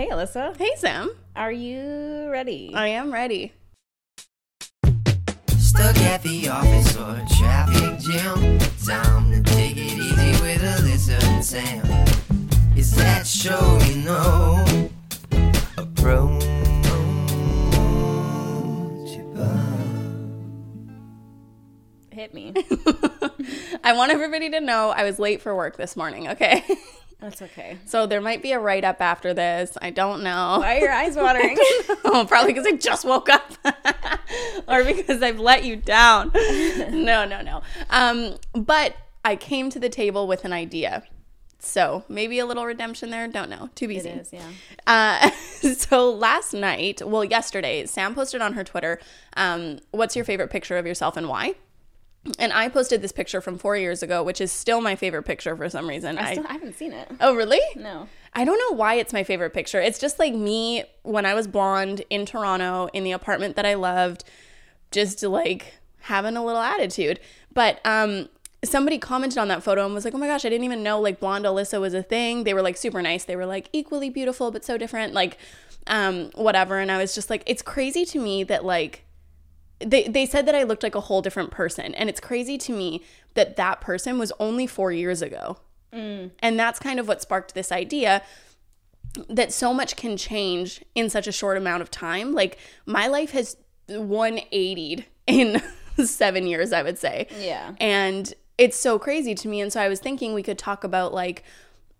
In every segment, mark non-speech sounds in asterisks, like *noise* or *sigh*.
Hey, Alyssa. Hey, Sam. Are you ready? I am ready. Stuck at the office or a traffic jam. Time to take it easy with Alyssa and Sam. Is that show you know? Approach Hit me. *laughs* I want everybody to know I was late for work this morning, okay? *laughs* That's okay. so there might be a write up after this. I don't know. Why are your eyes *laughs* watering? oh, probably because I just woke up *laughs* or because I've let you down. *laughs* No, no, no. Um, but I came to the table with an idea. So maybe a little redemption there. Don't know. To be it seen. is, yeah. Uh, so last night, well, yesterday, Sam posted on her Twitter, um, "What's your favorite picture of yourself and why?" And I posted this picture from four years ago, which is still my favorite picture for some reason. I still I haven't seen it. oh, really? No. I don't know why it's my favorite picture. It's just like me when I was blonde in Toronto in the apartment that I loved, just like having a little attitude. But um somebody commented on that photo and was like, "Oh my gosh, I didn't even know like blonde Alyssa was a thing." They were like super nice. They were like equally beautiful but so different, like um whatever. And I was just like, it's crazy to me that like they they said that I looked like a whole different person, and it's crazy to me that that person was only 4 years ago. Mm. And that's kind of what sparked this idea that so much can change in such a short amount of time. Like my life has 180'd in *laughs* 7 years, I would say. Yeah. And it's so crazy to me and so I was thinking we could talk about like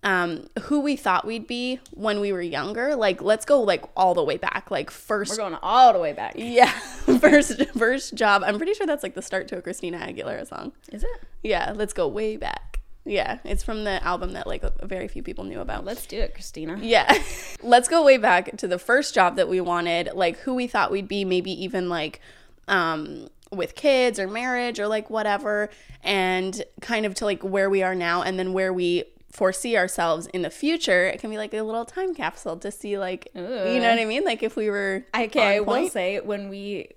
um who we thought we'd be when we were younger. Like let's go like all the way back. Like first We're going all the way back. yeah, *laughs* first first job. I'm pretty sure that's like the start to a Christina Aguilera song. Is it? Yeah, let's go way back. Yeah, it's from the album that like very few people knew about. Let's do it, Christina. Yeah. *laughs* Let's go way back to the first job that we wanted, like who we thought we'd be, maybe even like um with kids or marriage or like whatever, and kind of to like where we are now and then where we foresee ourselves in the future. It can be like a little time capsule to see like you know what I mean? Like if we were Okay, I will say when we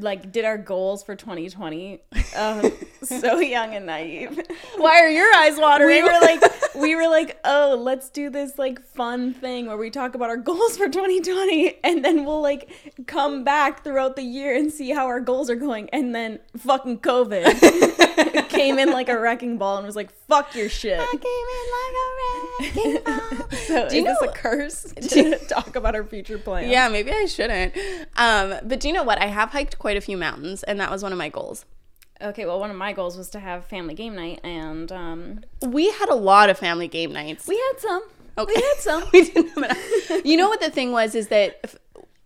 like did our goals for 2020, um, *laughs* so young and naive. *laughs* Why are your eyes watering? we were like we were like *laughs* oh let's do this like fun thing where we talk about our goals for 2020 and then we'll like come back throughout the year and see how our goals are going and then fucking covid came in like a wrecking ball and was like fuck your shit i came in like a wrecking ball so Do you is this a curse to talk about our future plans Yeah, maybe I shouldn't. Um, but do you know what? I have hiked quite a few mountains, and that was one of my goals. okay well one of my goals was to have family game night and um We had a lot of family game nights. we had some Okay. we had some *laughs* we didn't. You know what the thing was is that f-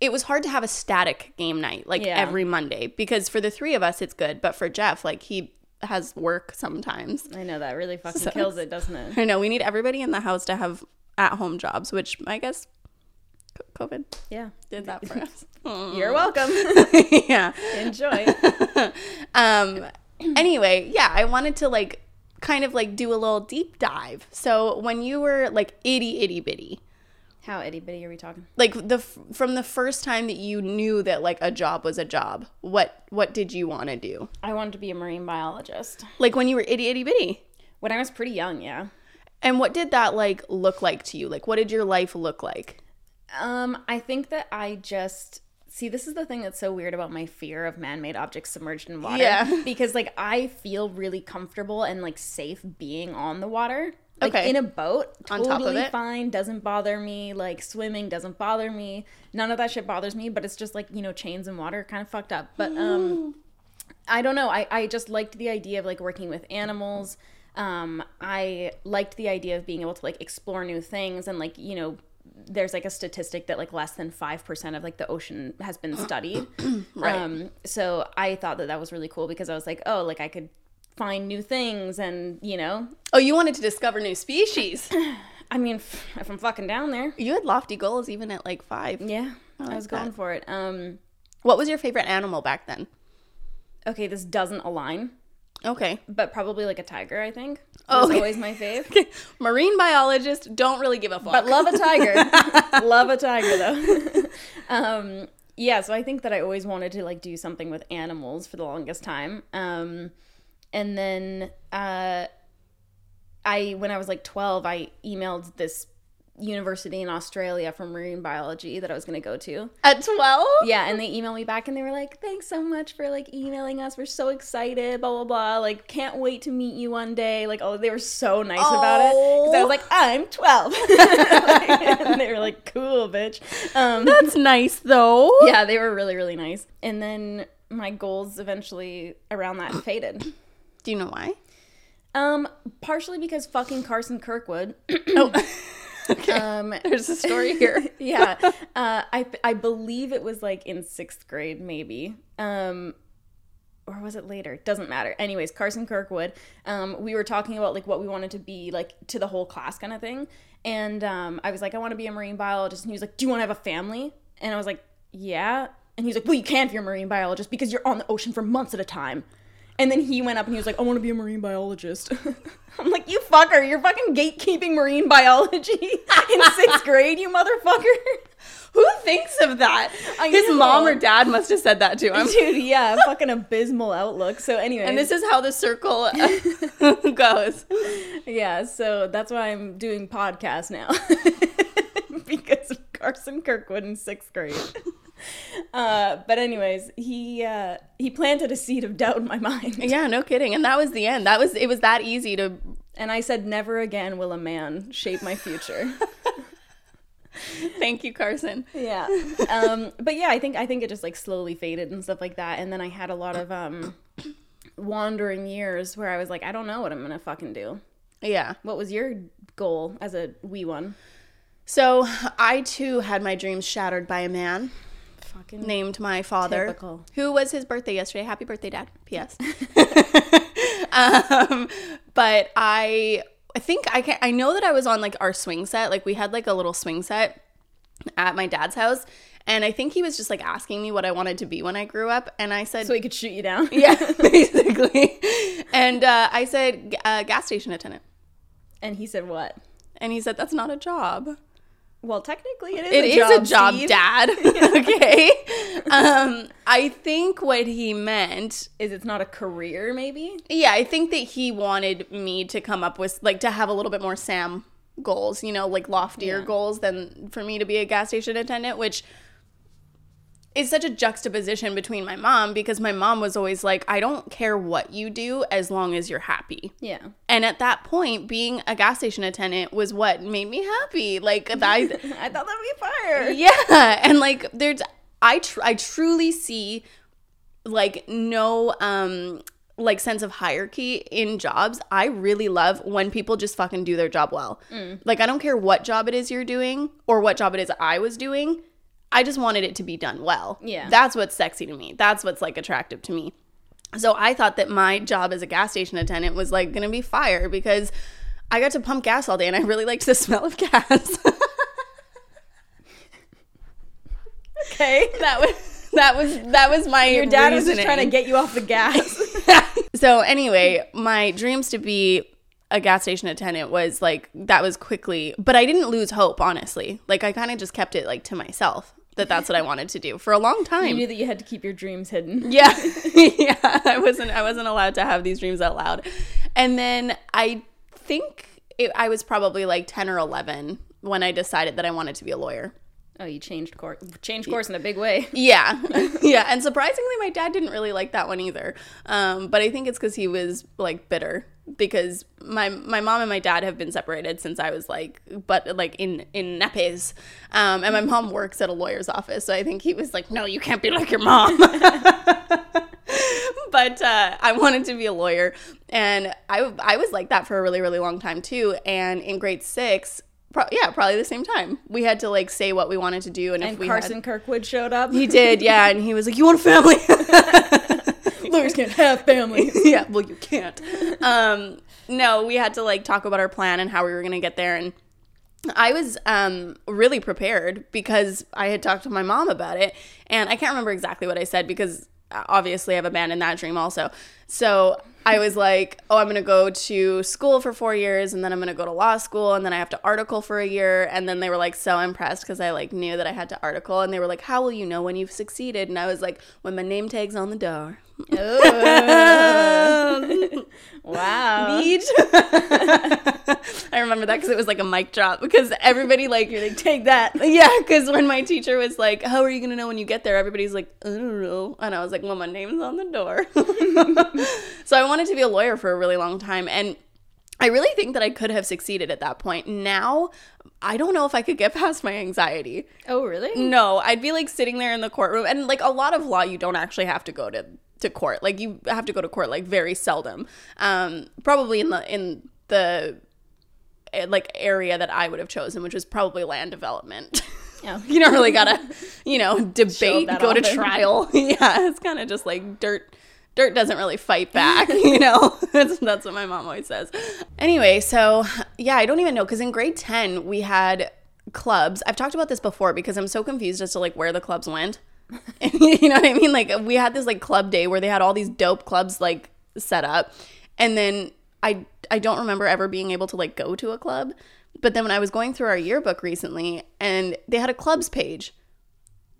it was hard to have a static game night like Yeah. every Monday because for the three of us it's good, but for Jeff like he has work sometimes. i know that really fucking So kills it doesn't it *laughs* I know we need everybody in the house to have at home jobs, which I guess COVID yeah did that for us. *laughs* you're welcome *laughs* yeah. enjoy *laughs* um anyway yeah i wanted to like kind of like do a little deep dive so when you were like itty itty bitty How itty bitty are we talking? like the from the first time that you knew that like a job was a job what what did you want to do I wanted to be a marine biologist. like when you were itty itty bitty When I was pretty young, yeah. and what did that like look like to you like what did your life look like Um, I think that I just see this is the thing that's so weird about my fear of man-made objects submerged in water. Yeah. *laughs* Because like I feel really comfortable and like safe being on the water. Like Okay. in a boat, On totally top of it? fine, doesn't bother me. Like swimming doesn't bother me. None of that shit bothers me, but it's just like, you know, chains and water kind of fucked up. But um *gasps* I don't know. I, I just liked the idea of like working with animals. Um, I liked the idea of being able to like explore new things and like, you know, there's like a statistic that like less than 5% of like the ocean has been *clears throat* studied. Right. Um, so I thought that that was really cool because I was like, oh, like I could find new things and, you know, oh you wanted to discover new species. *clears throat* I mean, *sighs* if I'm fucking down there, you had lofty goals even at like five. Yeah, I, like was going for it. Um, what was your favorite animal back then? okay, this doesn't align, okay but probably like a tiger, I think. Oh, okay. always my fave. *laughs* marine biologist don't really give a fuck but love a tiger *laughs* love a tiger though *laughs* um yeah so i think that i always wanted to like do something with animals for the longest time um and then uh i when i was like 12 i emailed this university in Australia for marine biology that I was going to go to. At 12? Yeah, and they emailed me back and they were like, "Thanks so much for like emailing us. We're so excited. Blah blah blah. Like, can't wait to meet you one day." Like, oh, they were so nice about it because I was like, "I'm 12," *laughs* and they were like, "Cool, bitch." Um, That's nice though. yeah, they were really really nice. And then my goals eventually around that faded. Do you know why? Um, partially because fucking Carson Kirkwood. Oh. *laughs* *laughs* okay. Um, *laughs* There's a story *laughs* here. yeah, uh, I I believe it was like in sixth grade, maybe. Um, or was it later? Doesn't matter. Anyways, Carson Kirkwood. Um, we were talking about like what we wanted to be like to the whole class kind of thing, and um, I was like, I want to be a marine biologist, and he was like, Do you want to have a family? And I was like, Yeah. And he's like, Well, you can't if you're a marine biologist because you're on the ocean for months at a time. And then he went up and he was like, I want to be a marine biologist. *laughs* I'm like, you fucker, you're fucking gatekeeping marine biology *laughs* in sixth *laughs* grade, you motherfucker. Who thinks of that? I His know. mom or dad must have said that to him. Dude, yeah, fucking abysmal outlook. So anyway, And this is how the circle uh, goes. yeah, so that's why I'm doing podcast now. because of Carson Kirkwood in sixth grade. *laughs* Uh, but anyways, he uh, he planted a seed of doubt in my mind. Yeah, no kidding. And that was the end. That was it was that easy to And I said, never again will a man shape my future. *laughs* thank you, Carson. yeah. Um, but yeah, I think I think it just like slowly faded and stuff like that. And then I had a lot of um wandering years where I was like, I don't know what I'm gonna fucking do. Yeah. What was your goal as a wee one? So I too had my dreams shattered by a man Fucking named my father, Typical. who was his birthday yesterday. Happy birthday, Dad. P.S. *laughs* *laughs* um, but I, I think I can. I know that I was on like our swing set. Like we had like a little swing set at my dad's house, and I think he was just like asking me what I wanted to be when I grew up, and I said, so he could shoot you down. *laughs* yeah, basically. And uh, I said, uh, gas station attendant, And he said what? and he said, that's not a job. Well, technically, it is. It a is job, a job. Dad. *laughs* okay. Um, I think what he meant, Is it's not a career? Maybe. yeah, I think that he wanted me to come up with like to have a little bit more Sam goals, you know, like loftier Yeah. goals than for me to be a gas station attendant, which is such a juxtaposition between my mom because my mom was always like, I don't care what you do as long as you're happy. Yeah. And at that point, being a gas station attendant was what made me happy. Like I *laughs* I thought that'd be fire. yeah *laughs* and like there's i tr- i truly see like no um like sense of hierarchy in jobs i really love when people just fucking do their job well like i don't care what job it is you're doing or what job it is i was doing i just wanted it to be done well Yeah. that's what's sexy to me that's what's like attractive to me so I thought that my job as a gas station attendant was like gonna be fire because I got to pump gas all day and I really liked the *laughs* smell of gas. Okay. *laughs* that was that was that was my Your dad was just trying to get you off the gas. *laughs* so anyway my dreams to be a gas station attendant was like that was quickly but i didn't lose hope honestly like i kind of just kept it like to myself that that's what i wanted to do for a long time. you knew that you had to keep your dreams hidden. *laughs* yeah *laughs* yeah i wasn't i wasn't allowed to have these dreams out loud and then i think it, i was probably like 10 or 11 when i decided that i wanted to be a lawyer Oh, you changed course. Changed course in a big way. *laughs* Yeah, *laughs* yeah, and surprisingly, my dad didn't really like that one either. Um, but I think it's because he was like bitter because my my mom and my dad have been separated since I was like, but like in in nappies, um, and my mom works at a lawyer's office, so I think he was like, no, you can't be like your mom. *laughs* but uh, I wanted to be a lawyer, and I I was like that for a really really long time too. And in grade six. Pro- yeah, probably the same time. We had to like say what we wanted to do, and, if And we Carson had, Kirkwood showed up. he did, yeah, and he was like, "You want a family?" *laughs* Lawyers can't have families. *laughs* yeah, well, you can't. Um, no, we had to like talk about our plan and how we were gonna get there, and I was um, really prepared because I had talked to my mom about it, and I can't remember exactly what I said because uh, obviously I've abandoned that dream also. So I was like, "Oh, I'm gonna go to school for four years, and then I'm gonna go to law school, and then I have to article for a year." And then they were like so impressed because I like knew that I had to article, and they were like, "How will you know when you've succeeded?" And I was like, "When my name tag's on the door." Oh. *laughs* wow. Beach. *laughs* I remember that because it was like a mic drop because everybody like You're like, take that. *laughs* yeah, because when my teacher was like, "How are you gonna know when you get there?" Everybody's like, "I don't know," and I was like, "Well, my name's on the door." so I wanted to be a lawyer for a really long time, and I really think that I could have succeeded at that point. Now, I don't know if I could get past my anxiety. Oh, really? No, I'd be like sitting there in the courtroom, and like a lot of law, you don't actually have to go to to court. Like you have to go to court like very seldom. Um, probably in the in the eh, like area that I would have chosen, which was probably land development. Yeah. *laughs* you don't really gotta, you know, *laughs* debate, go to trial. *laughs* yeah, it's kind of just like dirt. Dirt doesn't really fight back, you know. that's, that's what my mom always says. Anyway, so yeah, I don't even know because in grade ten we had clubs. I've talked about this before because I'm so confused as to like where the clubs went. *laughs* you know what I mean? Like we had this like club day where they had all these dope clubs like set up, and then I I don't remember ever being able to like go to a club. But then when I was going through our yearbook recently, and they had a clubs page,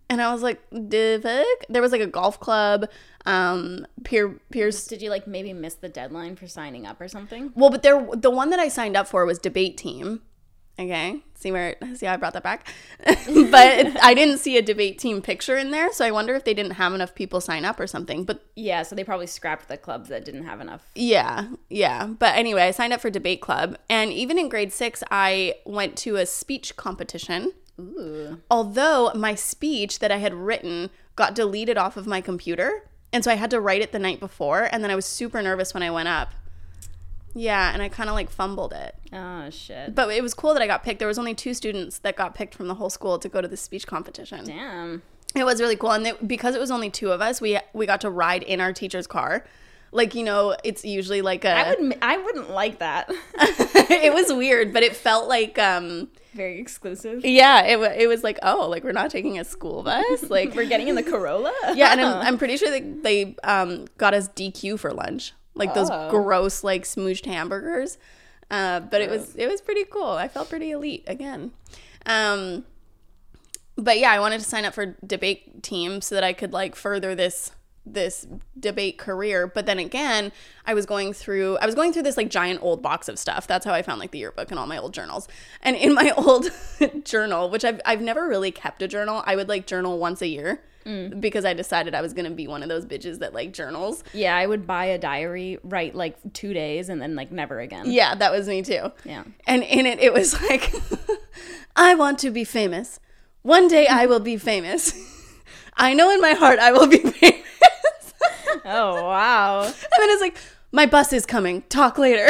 and I was like, "The fuck?" There was like a golf club, um, Pier Pierce. Did you like maybe miss the deadline for signing up or something? Well, but there the one that I signed up for was debate team. Okay, see where see how I brought that back, *laughs* but I didn't see a debate team picture in there, so I wonder if they didn't have enough people sign up or something. But Yeah, so they probably scrapped the clubs that didn't have enough. Yeah, yeah. But anyway, I signed up for debate club, and even in grade six, I went to a speech competition. Ooh. Although my speech that I had written got deleted off of my computer, and so I had to write it the night before, and then I was super nervous when I went up. Yeah, and I kind of like fumbled it. Oh shit. But it was cool that I got picked. There was only two students that got picked from the whole school to go to the speech competition. Damn. It was really cool, and it, because it was only two of us, we we got to ride in our teacher's car. Like you know, it's usually like a. I would I wouldn't like that. *laughs* it was weird, but it felt like um Very exclusive. yeah, it it was like oh, like we're not taking a school bus, *laughs* like We're getting in the Corolla. *laughs* yeah, and I'm, I'm pretty sure they they um got us DQ for lunch, like those Oh. gross like smooshed hamburgers. Uh, but it was it was pretty cool. I felt pretty elite again. Um, but yeah, I wanted to sign up for debate team so that I could like further this this debate career. But then again, I was going through I was going through this like giant old box of stuff. That's how I found like the yearbook and all my old journals. And in my *laughs* old journal, which I've I've never really kept a journal, I would like journal once a year. Mm. Because I decided I was gonna be one of those bitches that like journals. Yeah, I would buy a diary, write like two days, and then like never again. Yeah, that was me too. Yeah. And in it, it was *laughs* like, I want to be famous. One day I will be famous. *laughs* I know in my heart I will be *laughs* famous. Oh wow. and then it's like, my bus is coming. Talk later.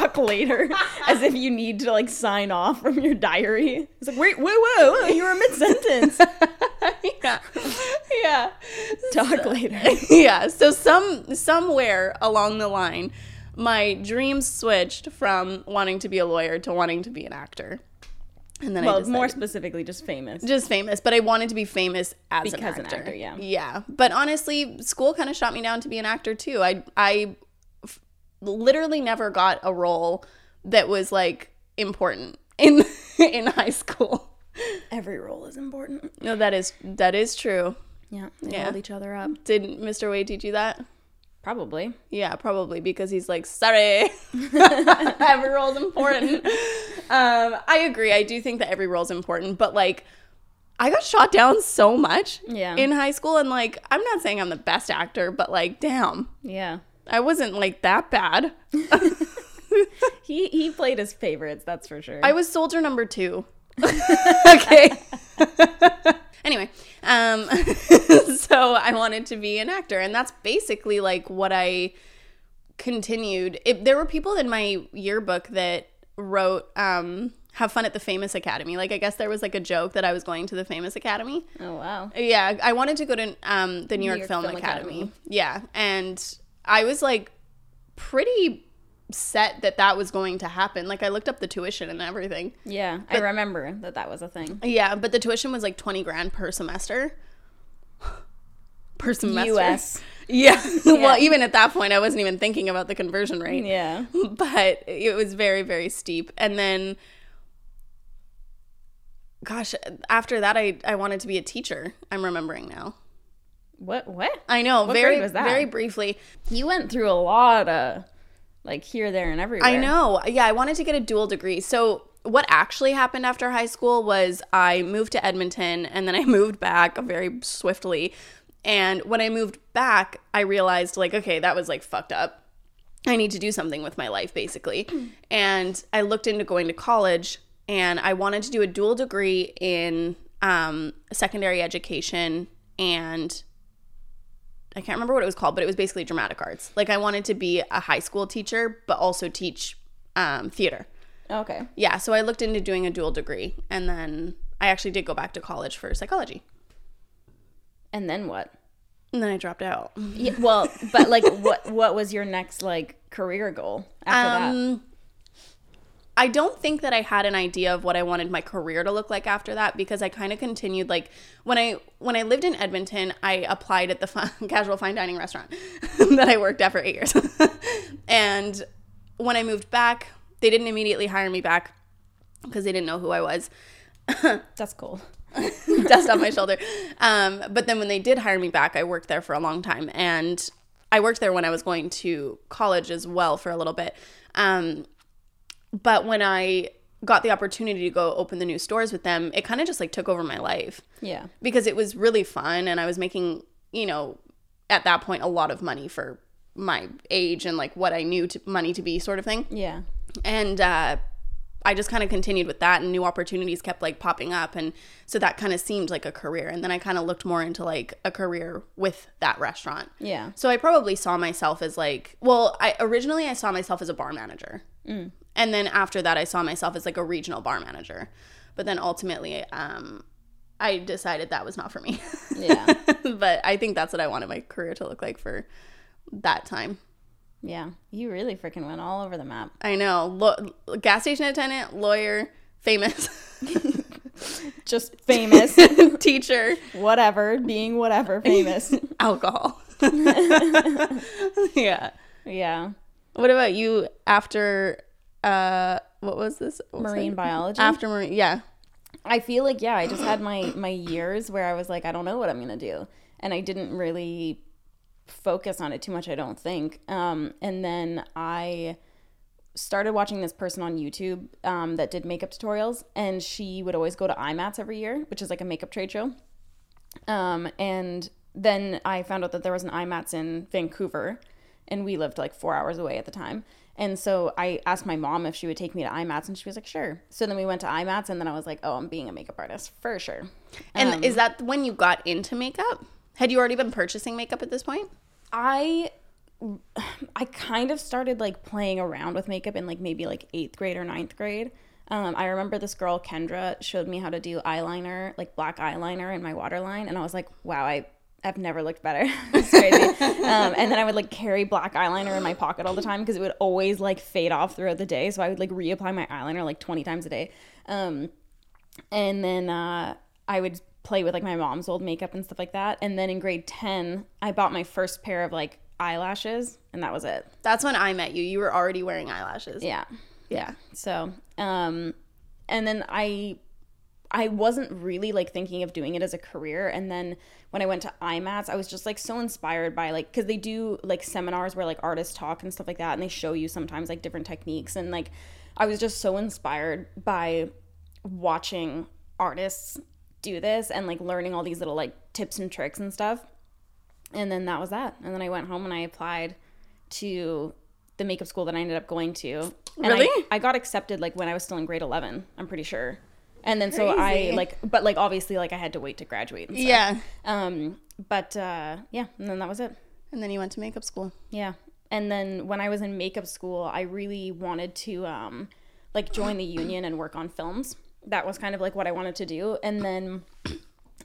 Talk later, *laughs* as if you need to like sign off from your diary. It's like wait, whoa, whoa, whoa you were mid sentence. *laughs* yeah. Yeah. Talk later. *laughs* yeah. So some somewhere along the line, my dreams switched from wanting to be a lawyer to wanting to be an actor. And then I Well, decided, more specifically, just famous. just famous, but I wanted to be famous as Because an an actor. actor, yeah. Yeah, but honestly, school kind of shot me down to be an actor too. I I literally never got a role that was like important in *laughs* in high school. Every role is important. No, that is that is true. Yeah, they Yeah. hold each other up. Did Mr. Wade teach you that? Probably. Yeah, probably because he's like, sorry, *laughs* every role's important. Um, I agree. I do think that every role's important, but like, I got shot down so much Yeah. in high school, and like, I'm not saying I'm the best actor, but like, damn, Yeah. I wasn't like that bad. *laughs* He he played his favorites, that's for sure. I was soldier number two. *laughs* okay. *laughs* anyway, um, so I wanted to be an actor, and that's basically like what I continued. It, there were people in my yearbook that wrote, um, "Have fun at the Famous Academy." Like, I guess there was like a joke that I was going to the Famous Academy. oh wow. Yeah, I wanted to go to um, the New York, York Film, Film Academy. Academy. Yeah, and I was like pretty set that that was going to happen. Like I looked up the tuition and everything. Yeah, I remember that that was a thing. Yeah, but the tuition was like 20 grand per semester. per semester. U.S. *laughs* *laughs* Yeah. well, even at that point I wasn't even thinking about the conversion rate. Yeah. *laughs* But it was very very steep. And then gosh, after that I I wanted to be a teacher. I'm remembering now. What? What? I know, What very grade was that? very briefly. You went through a lot of like here, there, and everywhere. I know. Yeah, I wanted to get a dual degree. So what actually happened after high school was I moved to Edmonton and then I *laughs* moved back very swiftly. And when I moved back, I realized like, okay, that was like fucked up. I need to do something with my life basically. *clears throat* and I looked into going to college and I wanted to do a dual degree in um, secondary education and I can't remember what it was called, but it was basically dramatic arts. Like I wanted to be a high school teacher, but also teach um, theater. Okay. Yeah, so I looked into doing a dual degree, and then I actually did go back to college for psychology, And then what? and then I dropped out. Yeah, well, but like, what what was your next like career goal after that? I don't think that I had an idea of what I wanted my career to look like after that because I kind of continued like when I when I lived in Edmonton, I applied at the fun, *laughs* casual fine dining restaurant *laughs* that I worked at for eight years, *laughs* and when I moved back, they didn't immediately hire me back because they didn't know who I was. That's cool. dust off my shoulder. Um, but then when they did hire me back, I worked there for a long time, and I worked there when I was going to college as well for a little bit. Um, but when I got the opportunity to go open the new stores with them, it kind of just like took over my life Yeah. because it was really fun, and I was making, you know, at that point a lot of money for my age and like what I knew to, money to be, sort of thing Yeah. and uh, I just kind of continued with that, and new opportunities kept like popping up, and so that kind of seemed like a career. And then I kind of looked more into like a career with that restaurant. Yeah. So I probably saw myself as like, well, I originally I saw myself as a bar manager, and then after that I saw myself as like a regional bar manager, but then ultimately, um, I decided that was not for me. Yeah. *laughs* but I think that's what I wanted my career to look like for that time. Yeah. You really freaking went all over the map. I know. Lo- gas station attendant, lawyer, famous, *laughs* Just famous, *laughs* teacher, whatever, being whatever, famous. alcohol. yeah. Yeah. What about you after uh what was this? What was Marine it? biology. After marine yeah. I feel like yeah, I just had my my years where I was like, I don't know what I'm gonna do, and I didn't really focus on it too much. I don't think. Um, and then I started watching this person on YouTube um, that did makeup tutorials, and she would always go to IMATS every year, which is like a makeup trade show. Um, and then I found out that there was an IMATS in Vancouver, and we lived like four hours away at the time. And so I asked my mom if she would take me to IMATS, and she was like, sure. So then we went to IMATS, and then I was like, oh, I'm being a makeup artist for sure. And Um, is that when you got into makeup? Had you already been purchasing makeup at this point? I *sighs* I kind of started like playing around with makeup in like maybe like eighth grade or ninth grade. Um, I remember this girl Kendra showed me how to do eyeliner, like black eyeliner in my waterline, and I was like, wow, I I've never looked better. *laughs* it's crazy. um, and then I would like carry black eyeliner in my pocket all the time because it would always like fade off throughout the day. So I would like reapply my eyeliner like twenty times a day. Um, and then uh, I would play with like my mom's old makeup and stuff like that. And then in grade ten, I bought my first pair of like eyelashes, and that was it. That's when I met you. You were already wearing eyelashes. Yeah. Yeah. So, um, and then I, I wasn't really like thinking of doing it as a career. And then when I went to IMATS, I was just like so inspired by like, cause they do like seminars where like artists talk and stuff like that. And they show you sometimes like different techniques. And like, I was just so inspired by watching artists do this and like learning all these little like tips and tricks and stuff. And then that was that. And then I went home and I applied to the makeup school that I ended up going to. And Really? I, I got accepted like when I was still in grade 11, I'm pretty sure. And then so I like, but like obviously like I had to wait to graduate. And stuff. Yeah. Um, but uh, yeah, and then that was it. And then you went to makeup school. Yeah. And then when I was in makeup school, I really wanted to um like join the union and work on films. That was kind of like what I wanted to do. And then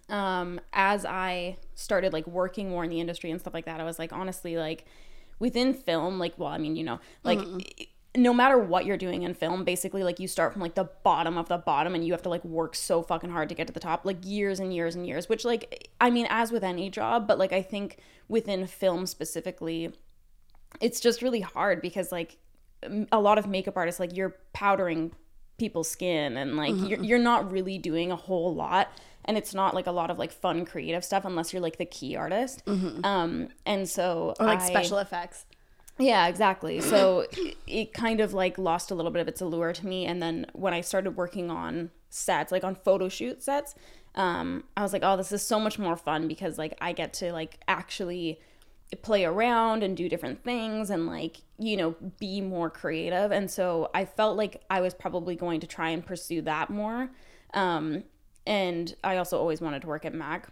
um as I started like working more in the industry and stuff like that, I was like honestly like within film, like well, I mean, you know, like no matter what you're doing in film, basically like you start from like the bottom of the bottom and you have to like work so fucking hard to get to the top, like years and years and years, which like I mean as with any job, but like I think within film specifically, it's just really hard because like a lot of makeup artists like you're powdering people's skin and like mm-hmm, you're, mm-hmm. you're not really doing a whole lot and it's not like a lot of like fun creative stuff unless you're like the key artist. Mm-hmm. Um and so Or like I- special effects. Yeah, exactly. So it, kind of like lost a little bit of its allure to me. And then when I started working on sets, like on photo shoot sets, um, I was like, oh, this is so much more fun because like I get to like actually play around and do different things and like you know be more creative and so i felt like i was probably going to try and pursue that more um, and i also always wanted to work at mac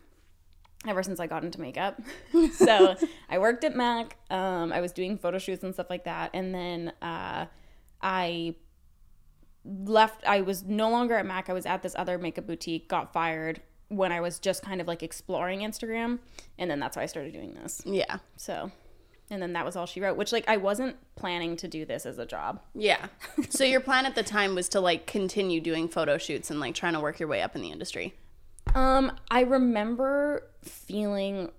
ever since I got into makeup. *laughs* so I worked at Mac. Um, I was doing photo shoots and stuff like that. And then uh, I left. I was no longer at Mac. I was at this other makeup boutique, got fired when I was just kind of like exploring Instagram. And then that's why I started doing this. Yeah. So, and then that was all she wrote, which like I wasn't planning to do this as a job. Yeah. *laughs* so your plan at the time was to like continue doing photo shoots and like trying to work your way up in the industry. Um, I remember feeling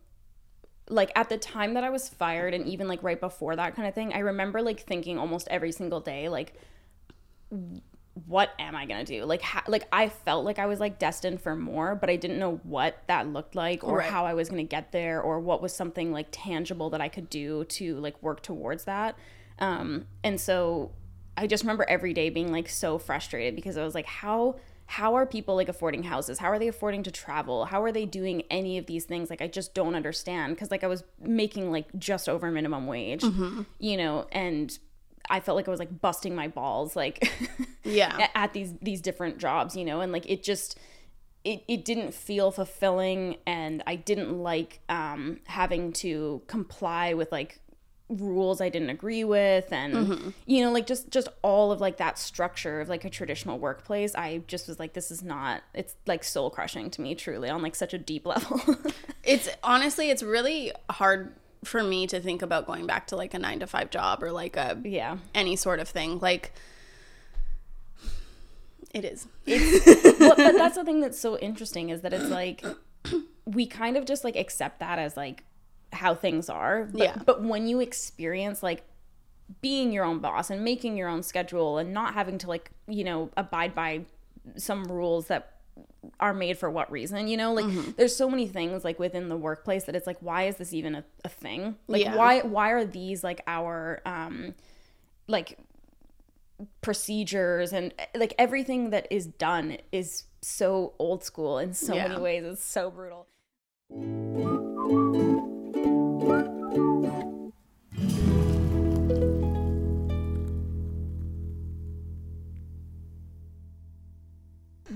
like at the time that I was fired and even like right before that kind of thing, I remember like thinking almost every single day like what am I going to do? Like ha- like I felt like I was like destined for more, but I didn't know what that looked like or Right. how I was going to get there or what was something like tangible that I could do to like work towards that. Um and so I just remember every day being like so frustrated because I was like how how are people like affording houses? How are they affording to travel? How are they doing any of these things? Like I just don't understand because like I was making like just over minimum wage, you know, and I felt like I was like busting my balls like *laughs* Yeah. at these these different jobs, you know, and like it just it, it didn't feel fulfilling and I didn't like um having to comply with like rules I didn't agree with and mm-hmm. you know like just just all of like that structure of like a traditional workplace I just was like this is not it's like soul crushing to me truly on like such a deep *laughs* level It's honestly, it's really hard for me to think about going back to like a nine to five job or like a yeah any sort of thing. Like it is. *laughs* well, but that's the thing that's so interesting is that it's like we kind of just like accept that as like how things are. But, Yeah. But when you experience like being your own boss and making your own schedule and not having to like you know abide by some rules that are made for what reason you know like there's so many things like within the workplace that it's like why is this even a, a thing like Yeah. why why are these like our um like procedures and like everything that is done is so old school in so Yeah. many ways it's so brutal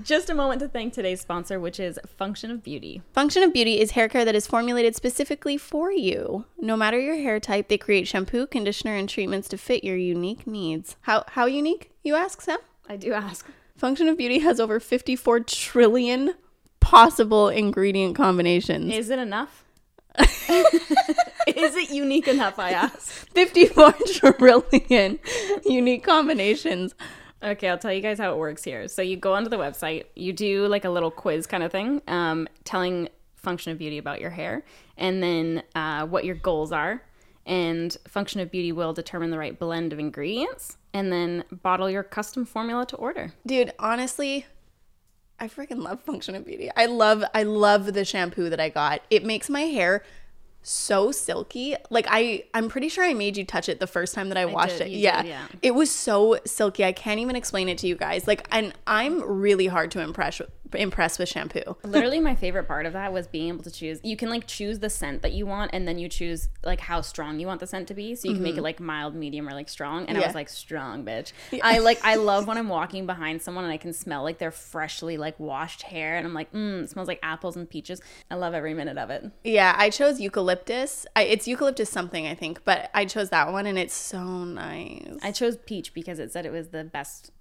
just a moment to thank today's sponsor which is function of beauty Function of Beauty is hair care that is formulated specifically for you. No matter your hair type, they create shampoo, conditioner, and treatments to fit your unique needs. How how unique, you ask, Sam? i do ask Function of Beauty has over 54 trillion possible ingredient combinations. is it enough *laughs* is it unique enough i ask 54 trillion unique combinations. Okay, I'll tell you guys how it works here. So you go onto the website, you do like a little quiz kind of thing, um, telling Function of Beauty about your hair, and then uh, what your goals are. And Function of Beauty will determine the right blend of ingredients, and then bottle your custom formula to order. Dude, honestly, I freaking love Function of Beauty. I love I love the shampoo that I got. It makes my hair so silky. Like I I'm pretty sure I made you touch it the first time that I washed did, it. yeah. did, yeah. It was so silky. I can't even explain it to you guys. Like and I'm really hard to impress impress with shampoo. *laughs* Literally, my favorite part of that was being able to choose. You can like choose the scent that you want, and then you choose like how strong you want the scent to be. So you can make it like mild, medium, or like strong. And I Mm-hmm. Was like strong, bitch. I like I *laughs* love when I'm walking behind someone and I can smell like their freshly like washed hair, and I'm like, mm, it smells like apples and peaches. I love every minute of it. Yeah, I chose eucalyptus. I, it's eucalyptus something, I think, but I chose that one and it's so nice. I chose peach because it said it was the best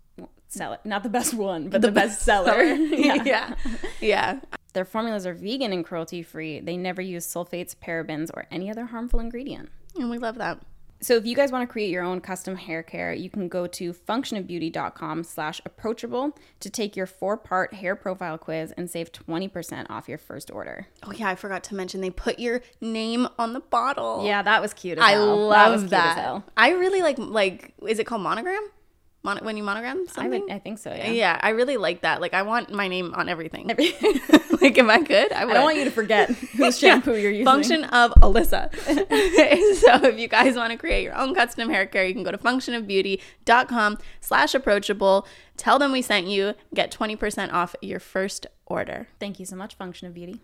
seller, not the best one, but the, best seller. *laughs* yeah. *laughs* yeah. Yeah. Their formulas are vegan and cruelty free. They never use sulfates, parabens, or any other harmful ingredient. And we love that. So if you guys want to create your own custom hair care, you can go to functionofbeauty.com slash approachable to take your four-part hair profile quiz and save 20% off your first order. Oh yeah, I forgot to mention they put your name on the bottle. Yeah, that was cute as I hell. love was that. as hell. I really like like is it called monogram? Mon- when you monogram I something? would. I think so. Yeah. yeah, I really like that. Like, I want my name on everything. *laughs* *laughs* like, am I good? I, I don't want you to forget *laughs* whose shampoo you're using. Function of Alyssa. so if you guys want to create your own custom hair care, you can go to functionofbeauty.com slash approachable. Tell them we sent you. Get 20% off your first order. Thank you so much, Function of Beauty.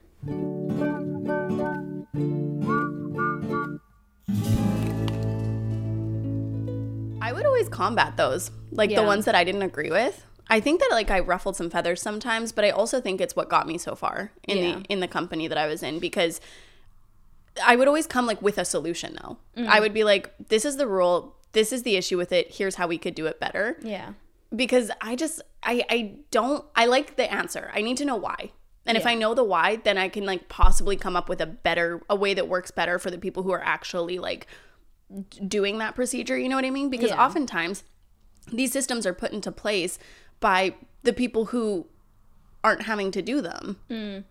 Always combat those, like Yeah. the ones that I didn't agree with. I think that like I ruffled some feathers sometimes, but I also think it's what got me so far in Yeah. the in the company that I was in because I would always come like with a solution though. Mm. I would be like, this is the rule, this is the issue with it, here's how we could do it better. Yeah. Because I just I I don't I like the answer. I need to know why. And if I know the why, then I can like possibly come up with a better a way that works better for the people who are actually like doing that procedure, you know what I mean? Because Yeah. oftentimes these systems are put into place by the people who aren't having to do them.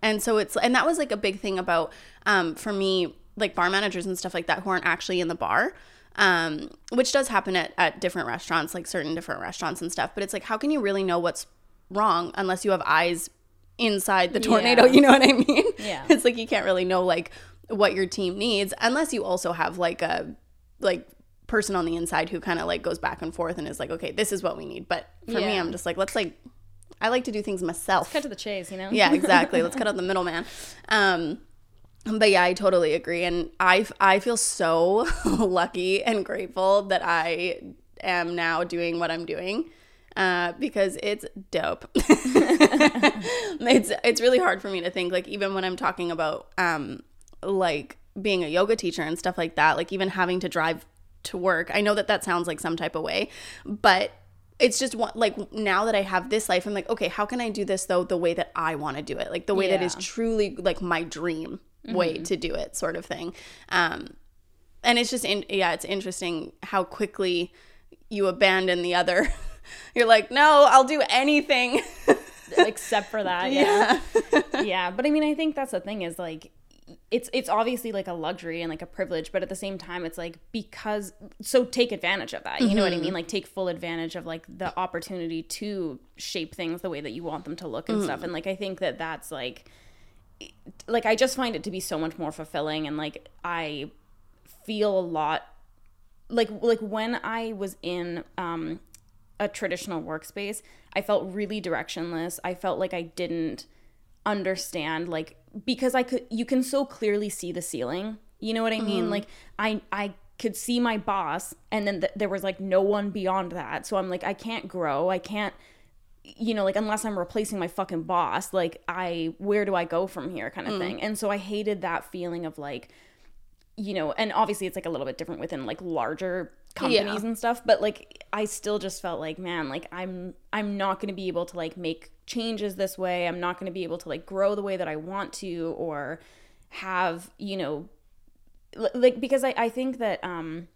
And so it's and that was like a big thing about um for me like bar managers and stuff like that who aren't actually in the bar. Um, which does happen at, at different restaurants, like certain different restaurants and stuff. But it's like, how can you really know what's wrong unless you have eyes inside the tornado? Yeah. *laughs* You know what I mean? Yeah. It's like you can't really know like what your team needs unless you also have like a like person on the inside who kind of like goes back and forth and is like, okay, this is what we need. But for me, I'm just like, let's like, I like to do things myself. Cut to the chase, you know? Yeah, *laughs* exactly. Let's cut out the middleman. Um, but yeah, I totally agree, and I I feel so *laughs* lucky and grateful that I am now doing what I'm doing. Uh, because it's dope. *laughs* it's it's really hard for me to think like even when I'm talking about um like being a yoga teacher and stuff like that, like even having to drive to work. I know that that sounds like some type of way, but it's just one like now that I have this life, I'm like, okay, how can I do this though the way that I want to do it, like the way that is truly like my dream way to do it, sort of thing. Um, and it's just in, yeah, it's interesting how quickly you abandon the other. *laughs* You're like, no, I'll do anything. *laughs* Except for that. Yeah. *laughs* yeah. But I mean, I think that's the thing is like, it's it's obviously like a luxury and like a privilege, but at the same time, it's like because so take advantage of that. You know what I mean? Like take full advantage of like the opportunity to shape things the way that you want them to look and stuff. And like I think that that's like like I just find it to be so much more fulfilling and like I feel a lot like like when I was in um a traditional workspace, I felt really directionless. I felt like I didn't understand like because I could you can so clearly see the ceiling. You know what I mean? Mm-hmm. Like I I could see my boss and then th- there was like no one beyond that. So I'm like I can't grow. I can't you know like unless i'm replacing my fucking boss like i where do i go from here kind of mm. thing and so i hated that feeling of like you know and obviously it's like a little bit different within like larger companies and stuff but like i still just felt like man like i'm i'm not going to be able to like make changes this way. I'm not going to be able to like grow the way that i want to or have you know like because i i think that um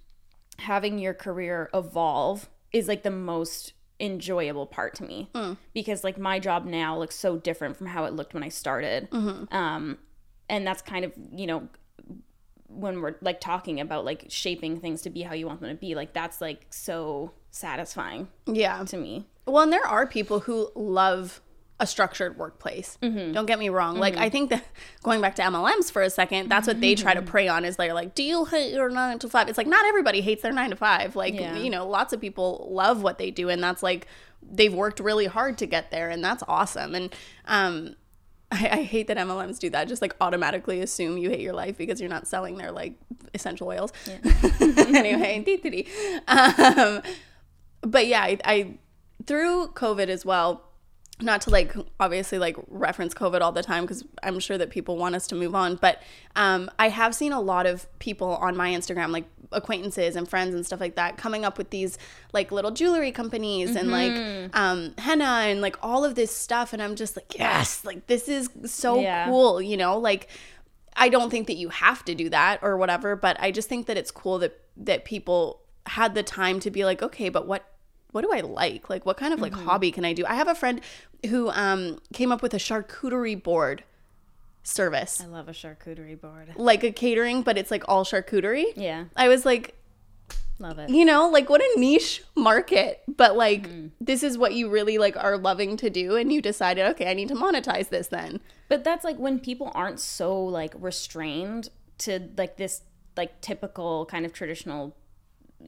having your career evolve is like the most enjoyable part to me. Because like my job now looks so different from how it looked when I started. Um and that's kind of, you know, when we're like talking about like shaping things to be how you want them to be, like that's like so satisfying yeah. to me. Well, and there are people who love a structured workplace. Mm-hmm. Don't get me wrong. Like mm-hmm. I think that *laughs* going back to MLMs for a second, that's what they try to mm-hmm. prey on is they're like, "Do you hate your 9 to 5?" It's like not everybody hates their 9 to 5. Like, Yeah. you know, lots of people love what they do and that's like they've worked really hard to get there and that's awesome. And um I, I hate that MLMs do that. Just like automatically assume you hate your life because you're not selling their like essential oils. *laughs* anyway, dee, dee, dee. Um, but yeah, I, I through COVID as well. Not to like obviously like reference COVID all the time because I'm sure that people want us to move on, but um, I have seen a lot of people on my Instagram, like acquaintances and friends and stuff like that, coming up with these like little jewelry companies and like um, henna and like all of this stuff, and I'm just like, yes, like this is so Yeah. cool, you know, like I don't think that you have to do that or whatever, but I just think that it's cool that that people had the time to be like, okay, but what what do I like? Like what kind of like hobby can I do? I have a friend who um came up with a charcuterie board service. I love a charcuterie board. Like a catering, but it's like all charcuterie. Yeah. I was like Love it. you know like what a niche market but like this is what you really like are loving to do and you decided okay i need to monetize this then But that's like when people aren't so like restrained to like this like typical kind of traditional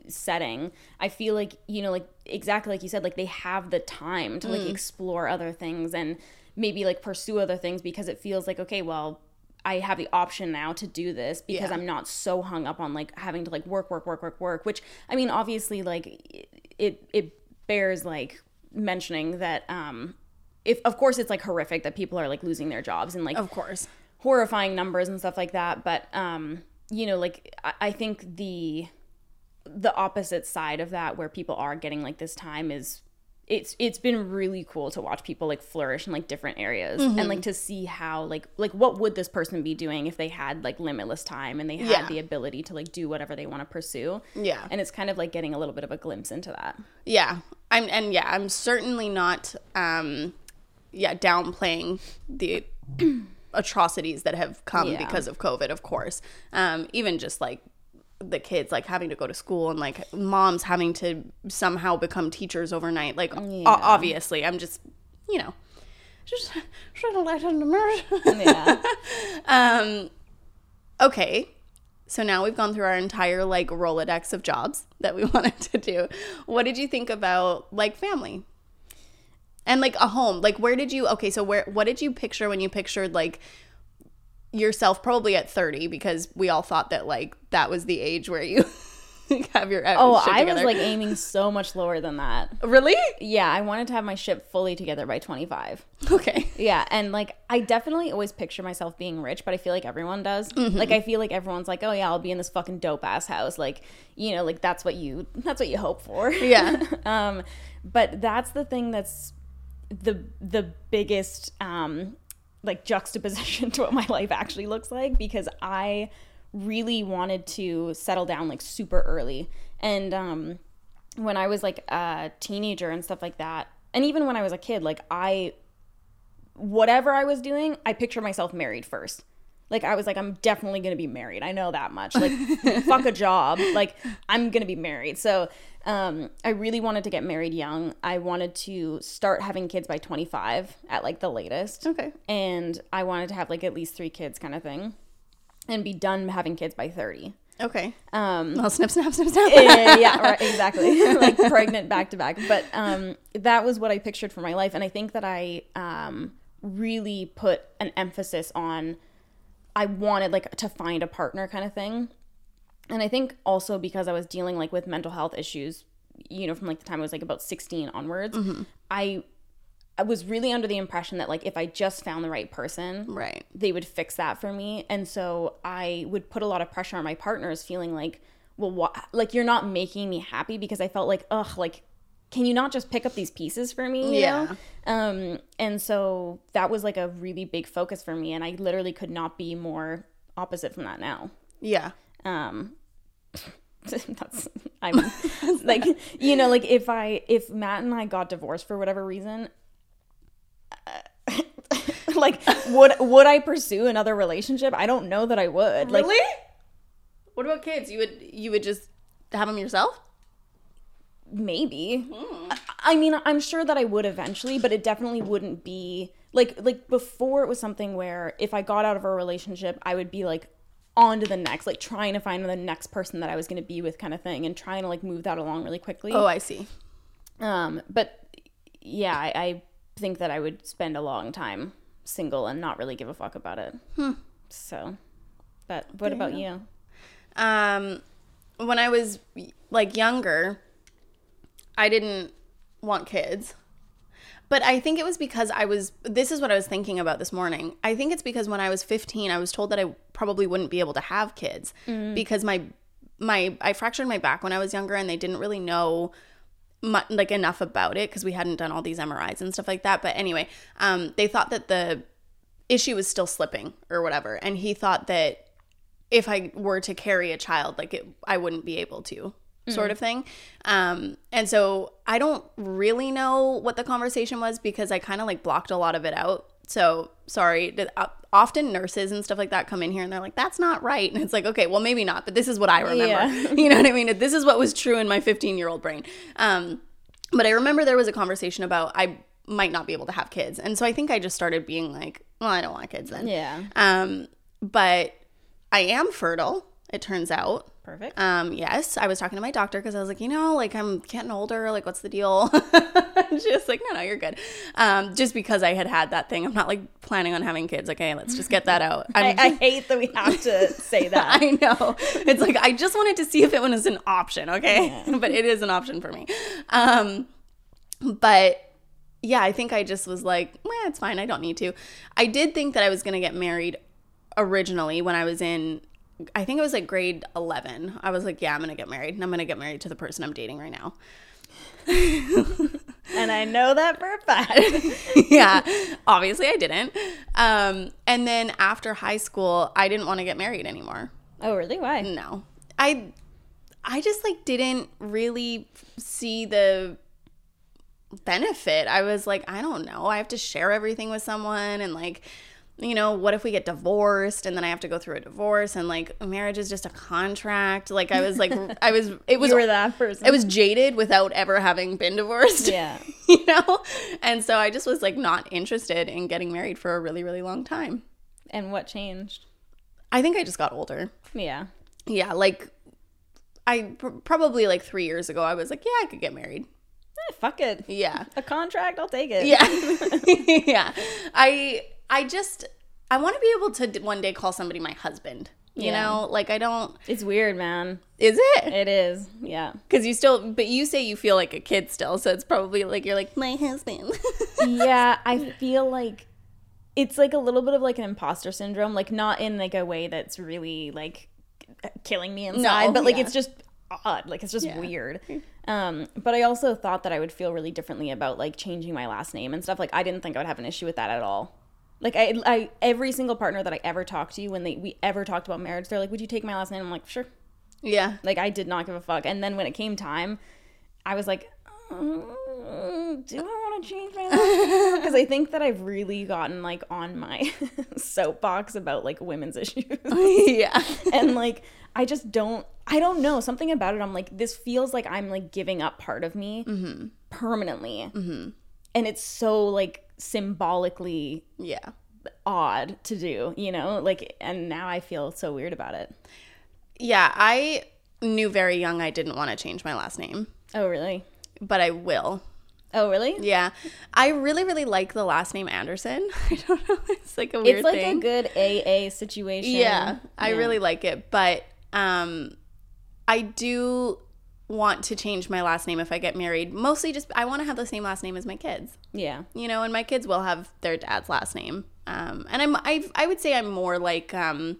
setting. I feel like, you know, like exactly like you said, like they have the time to like explore other things and maybe like pursue other things because it feels like, okay, well, I have the option now to do this because Yeah. I'm not so hung up on like having to like work, work, work, work, work. Which I mean, obviously, like it it bears like mentioning that um if of course it's like horrific that people are like losing their jobs and like of course horrifying numbers and stuff like that but um you know like I, I think the the opposite side of that where people are getting like this time is it's it's been really cool to watch people like flourish in like different areas and like to see how like like what would this person be doing if they had like limitless time and they had Yeah. the ability to like do whatever they want to pursue Yeah. and it's kind of like getting a little bit of a glimpse into that yeah i'm and yeah i'm certainly not um yeah downplaying the *clears throat* atrocities that have come Yeah. because of covid of course um even just like the kids like having to go to school and like moms having to somehow become teachers overnight like o- obviously i'm just you know just *laughs* trying to lighten the mood yeah. *laughs* Um okay so now we've gone through our entire like rolodex of jobs that we *laughs* wanted to do. What did you think about like family? And like a home like where did you okay so where what did you picture when you pictured like yourself probably at 30 because we all thought that like that was the age where you *laughs* have your oh shit i was like aiming so much lower than that really yeah i wanted to have my ship fully together by 25 okay Yeah, and like I definitely always picture myself being rich, but I feel like everyone does. Mm-hmm. Like I feel like everyone's like, "Oh yeah, I'll be in this fucking dope ass house." Like, you know, like that's what you *laughs* that's what you hope for. Yeah. *laughs* um but that's the thing that's the the biggest um like juxtaposition *laughs* to what my life actually looks like because I really wanted to settle down like super early. And um when I was like a teenager and stuff like that, and even when I was a kid, like I whatever I was doing, I picture myself married first. Like I was like, I'm definitely gonna be married. I know that much. Like, *laughs* fuck a job. Like I'm gonna be married. So um, I really wanted to get married young. I wanted to start having kids by 25 at like the latest. Okay. And I wanted to have like at least three kids, kind of thing, and be done having kids by 30. okay Um, well snip snap snip snap *laughs* yeah, yeah, right, exactly. *laughs* like pregnant back to back. But um, that was what I pictured for my life, and I think that I um, really put an emphasis on. I wanted like to find a partner, kind of thing, and I think also because I was dealing like with mental health issues, you know, from like the time I was like about sixteen onwards, I. I was really under the impression that like if I just found the right person, right they would fix that for me and so i would put a lot of pressure on my partners feeling like well what like you're not making me happy because i felt like ugh like can you not just pick up these pieces for me you Yeah. know? um and so that was like a really big focus for me and i literally could not be more opposite from that now yeah um *laughs* that's i'm *laughs* like you know like if i if matt and i got divorced for whatever reason uh, *laughs* like would would i pursue another relationship i don't know that i would like really? What about kids? You would you would just have them yourself? maybe I, I mean i'm sure that i would eventually but it definitely wouldn't be like like before it was something where if i got out of a relationship i would be like on to the next like trying to find the next person that i was going to be with kind of thing and trying to like move that along really quickly Oh, I see. Um, but yeah, I, I think that I would spend a long time single and not really give a fuck about it. So, but what about you? Um, when I was like younger, I didn't want kids. But I think it was because I was this is what I was thinking about this morning. I think it's because when I was 15, I was told that I probably wouldn't be able to have kids because my my I fractured my back when I was younger and they didn't really know mu- like enough about it because we hadn't done all these MRIs and stuff like that. But anyway, um, they thought that the issue was still slipping or whatever, and he thought that if I were to carry a child, like it, I wouldn't be able to, sort of thing. Um, and so I don't really know what the conversation was because I kind of like blocked a lot of it out. So sorry. uh, Often nurses and stuff like that come in here and they're like, "That's not right," and it's like, okay, well maybe not, but this is what I remember. Yeah. *laughs* you know what I mean? This is what was true in my 15 year old brain. Um, but I remember there was a conversation about I might not be able to have kids, and so I think I just started being like, well, I don't want kids then. Yeah. Um, but I am fertile. It turns out. Perfect. Um, yes, I was talking to my doctor because I was like, you know, like I'm getting older. Like, what's the deal? *laughs* she was like, no, no, you're good. Um, just because I had had that thing, I'm not like planning on having kids. Okay, let's just get that out. *laughs* I, I'm hate that we have to say *laughs* that. I know. It's like I just wanted to see if it was an option, okay? but it is an option for me. Um but yeah, I think I just was like, well, it's fine. I don't need to. I did think that I was going to get married originally when I was in I think it was like grade 11. I was like, yeah, I'm going to get married and I'm going to get married to the person I'm dating right now. *laughs* and I know that for a fact. *laughs* yeah, obviously I didn't. Um, and then after high school, I didn't want to get married anymore. oh, really? Why? No. I I just like didn't really see the benefit. I was like, I don't know. I have to share everything with someone and like you know, what if we get divorced and then I have to go through a divorce and like marriage is just a contract? Like I was like *laughs* I was it was You were that person. it was jaded without ever having been divorced. Yeah. *laughs* you know? And so I just was like not interested in getting married for a really really long time. And what changed? I think I just got older. Yeah. Yeah, like I pr- probably like three years ago, I was like, yeah, I could get married. Eh, fuck it. Yeah, A contract, I'll take it. yeah, *laughs* yeah. I I just I want to be able to one day call somebody my husband. You Yeah. know, like I don't. It's weird, man. Is it? It is. Yeah. Because you still, but you say you feel like a kid still, so it's probably like you're like my husband. *laughs* yeah, I feel like it's like a little bit of like an imposter syndrome, like not in like a way that's really like killing me inside, No, but like yeah. it's just odd, like it's just Yeah. weird. Um, but I also thought that I would feel really differently about like changing my last name and stuff. Like I didn't think I would have an issue with that at all. Like I, I every single partner that I ever talked to, when they we ever talked about marriage, they're like, "Would you take my last name?" I'm like, "Sure." yeah, Like I did not give a fuck. And then when it came time, I was like, "Mm, do I want to change my last name?" *laughs* Because I think that I've really gotten like on my *laughs* soapbox about like women's *laughs* issues. yeah, and like I just don't I don't know. Something about it I'm like, this feels like I'm like giving up part of me permanently. Hmm. And it's so like symbolically yeah. odd to do, you know? Like and now I feel so weird about it. Yeah, I knew very young I didn't want to change my last name, Oh really? but I will. Oh really? Yeah, I really, really like the last name Anderson. *laughs* I don't know. It's like a weird it's like thing. a good AA situation. Yeah, I really like it, but um, I do want to change my last name if I get married. Mostly, just I want to have the same last name as my kids. Yeah. You know, and my kids will have their dad's last name. Um, and I'm I I would say I'm more like um.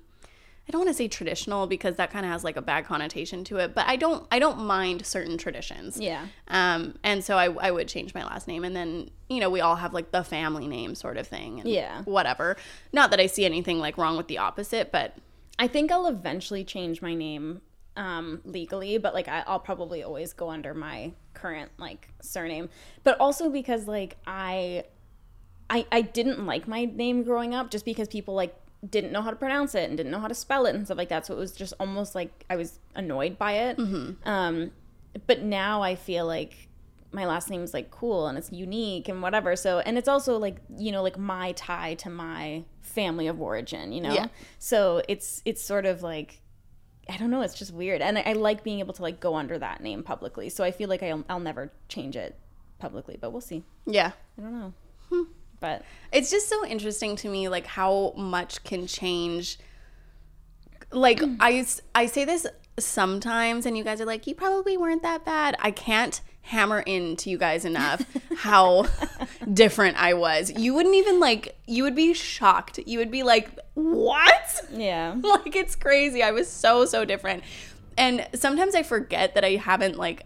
I don't want to say traditional because that kind of has like a bad connotation to it, but I don't I don't mind certain traditions. Yeah. Um, and so I, I would change my last name, and then you know we all have like the family name sort of thing. And Yeah. Whatever. Not that I see anything like wrong with the opposite, but I think I'll eventually change my name um, legally, but like I, I'll probably always go under my current like surname. But also because like I, I, I didn't like my name growing up just because people like didn't know how to pronounce it and didn't know how to spell it and stuff like that. So it was just almost like I was annoyed by it. Um, but now I feel like my last name is like cool and it's unique and whatever. So and it's also like you know like my tie to my family of origin. You know. Yeah. So it's it's sort of like I don't know. It's just weird, and I, I like being able to like go under that name publicly. So I feel like I'll I'll never change it publicly, but we'll see. yeah. I don't know. Hmm. But It's just so interesting to me, like how much can change. Like mm. I I say this sometimes, and you guys are like, "You probably weren't that bad." I can't hammer into you guys enough how different I was. You wouldn't even like. You would be shocked. You would be like, "What?" yeah, *laughs* like it's crazy. I was so so different, and sometimes I forget that I haven't like.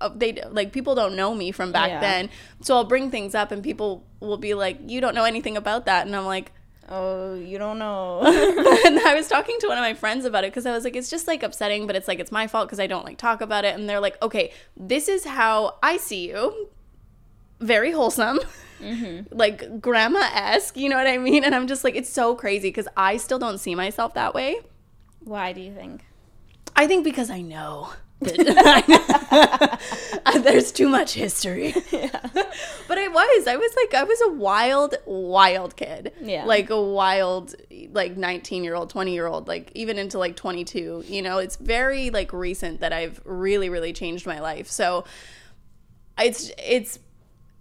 Uh, they like people don't know me from back Yeah. then, so I'll bring things up and people will be like, "You don't know anything about that," and I'm like, oh, you don't know. *laughs* *laughs* and I was talking to one of my friends about it because I was like, it's just like upsetting, but it's like it's my fault because I don't like talk about it. And they're like, okay, this is how I see you. Very wholesome. Mm-hmm. *laughs* like grandma esque. You know what I mean? And I'm just like, it's so crazy because I still don't see myself that way. Why do you think? I think because I know. *laughs* *laughs* There's too much history. *laughs* But I was. I was like, I was a wild, wild kid. Yeah. Like a wild, like 19 year old, 20 year old, like even into like 22. You know, it's very like recent that I've really, really changed my life. So it's, it's,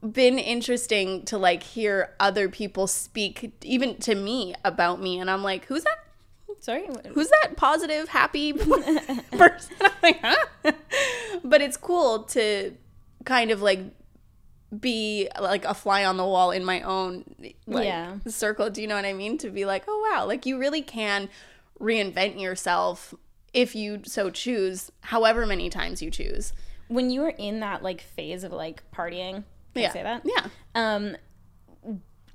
been interesting to like hear other people speak even to me about me and I'm like who's that Sorry. who's that positive, happy *laughs* *laughs* person? I'm like, huh? But it's cool to kind of like be like a fly on the wall in my own like Yeah. circle. Do you know what I mean? To be like, oh wow, like you really can reinvent yourself if you so choose, however many times you choose. When you were in that like phase of like partying, can I Yeah. say that? Yeah. Um,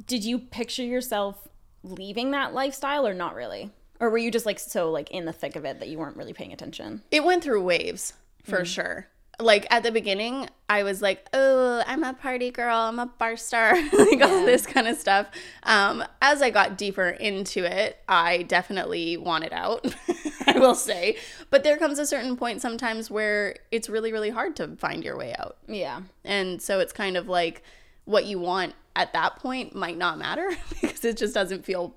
did you picture yourself leaving that lifestyle or not really? Or were you just like so like in the thick of it that you weren't really paying attention? It went through waves for sure. Like at the beginning, I was like, "Oh, I'm a party girl. I'm a bar star," *laughs* like all this kind of stuff. Um, as I got deeper into it, I definitely wanted out. *laughs* I will say, but there comes a certain point sometimes where it's really, really hard to find your way out, Yeah. and so it's kind of like what you want at that point might not matter *laughs* because it just doesn't feel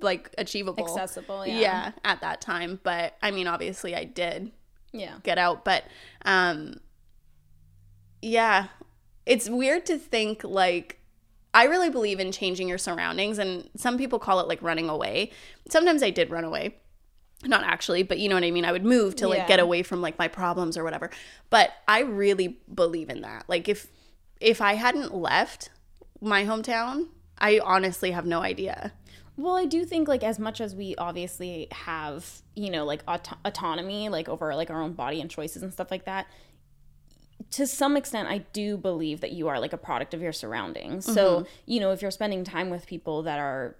like achievable, Accessible, yeah. yeah, at that time. But I mean, obviously, I did Yeah. get out but um yeah it's weird to think like i really believe in changing your surroundings and some people call it like running away sometimes i did run away not actually but you know what i mean i would move to like Yeah. get away from like my problems or whatever but i really believe in that like if if i hadn't left my hometown i honestly have no idea Well, I do think like as much as we obviously have, you know, like auto- autonomy like over like our own body and choices and stuff like that, to some extent I do believe that you are like a product of your surroundings. So, mm-hmm. you know, if you're spending time with people that are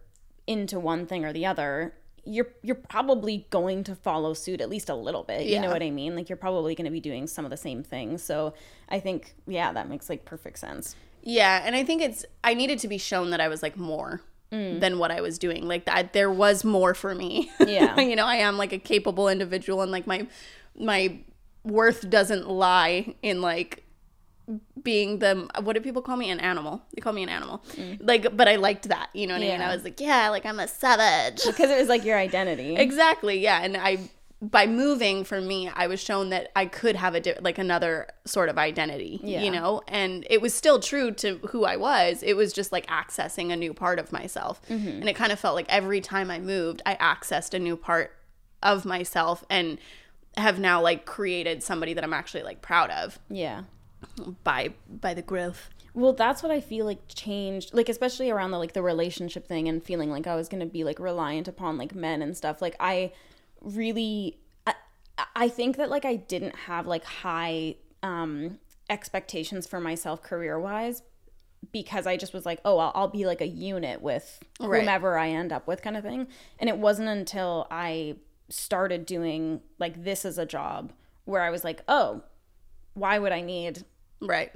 into one thing or the other, you're you're probably going to follow suit at least a little bit. You know what I mean? Like you're probably going to be doing some of the same things. So, I think yeah, that makes like perfect sense. Yeah, and I think it's I needed to be shown that I was like more Mm. than what I was doing. Like that there was more for me. Yeah. *laughs* you know, I am like a capable individual and like my my worth doesn't lie in like being the what do people call me an animal they call me an animal mm. like but i liked that you know what i mean i was like yeah like i'm a savage Because it was like your *laughs* identity. Exactly. Yeah, and I by moving for me, I was shown that I could have a di- like another sort of identity, Yeah. you know, and it was still true to who I was. It was just like accessing a new part of myself, mm-hmm. and it kind of felt like every time I moved, I accessed a new part of myself, and have now like created somebody that I'm actually like proud of yeah. by by the growth. Well, that's what I feel like changed, like especially around the like the relationship thing and feeling like I was gonna be like reliant upon like men and stuff. Like I really, I, I think that like I didn't have like high um expectations for myself career wise because I just was like, oh, I'll, I'll be like a unit with Right. whomever I end up with, kind of thing. And it wasn't until I started doing like this as a job where I was like, oh, why would I need Right.